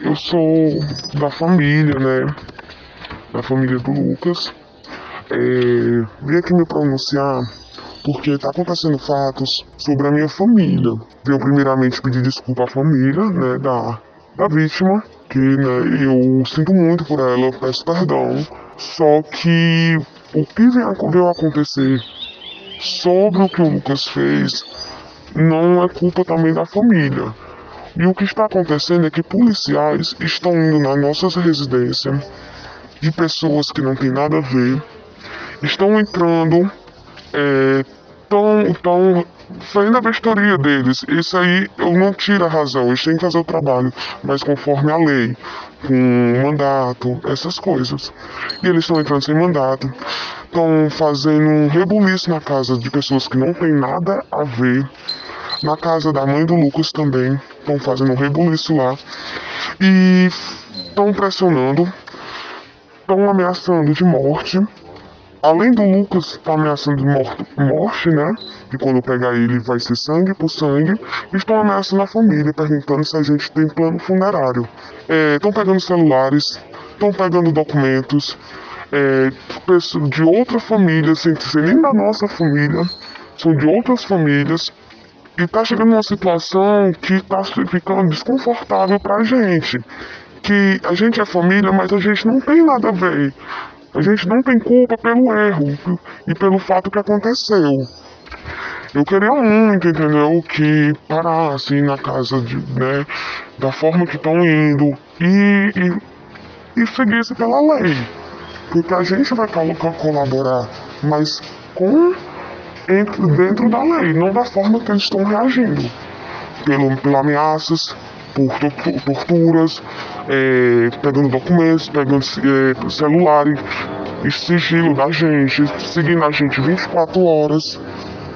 eu sou da família, né? Da família do Lucas. É, vim aqui me pronunciar porque está acontecendo fatos sobre a minha família. Venho primeiramente pedir desculpa à família, né, da, da vítima, que né, eu sinto muito por ela, peço perdão. Só que o que veio acontecer sobre o que o Lucas fez não é culpa também da família. E o que está acontecendo é que policiais estão indo nas nossas residências de pessoas que não tem nada a ver, estão entrando, é, saindo da vistoria deles. Isso aí eu não tiro a razão, eles têm que fazer o trabalho, mas conforme a lei, com mandato, essas coisas. E eles estão entrando sem mandato, estão fazendo um rebuliço na casa de pessoas que não tem nada a ver. Na casa da mãe do Lucas também, estão fazendo um rebuliço lá. E estão pressionando, estão ameaçando de morte. Além do Lucas estar tá ameaçando de morte, morte, né? Que quando pegar ele vai ser sangue por sangue. Estão ameaçando a família, perguntando se a gente tem plano funerário. Estão é, pegando celulares, estão pegando documentos é, de outra família, sem ser nem da nossa família, são de outras famílias. E tá chegando uma situação que tá ficando desconfortável pra gente. Que a gente é família, mas a gente não tem nada a ver. A gente não tem culpa pelo erro e pelo fato que aconteceu. Eu queria muito, entendeu? Que parasse na casa de, né, da forma que estão indo e, e, e seguisse pela lei. Porque a gente vai colaborar, mas com dentro da lei, não da forma que eles estão reagindo. Pelo, pela ameaças, por torturas, é, pegando documentos, pegando é, celulares, sigilo da gente, seguindo a gente 24 horas.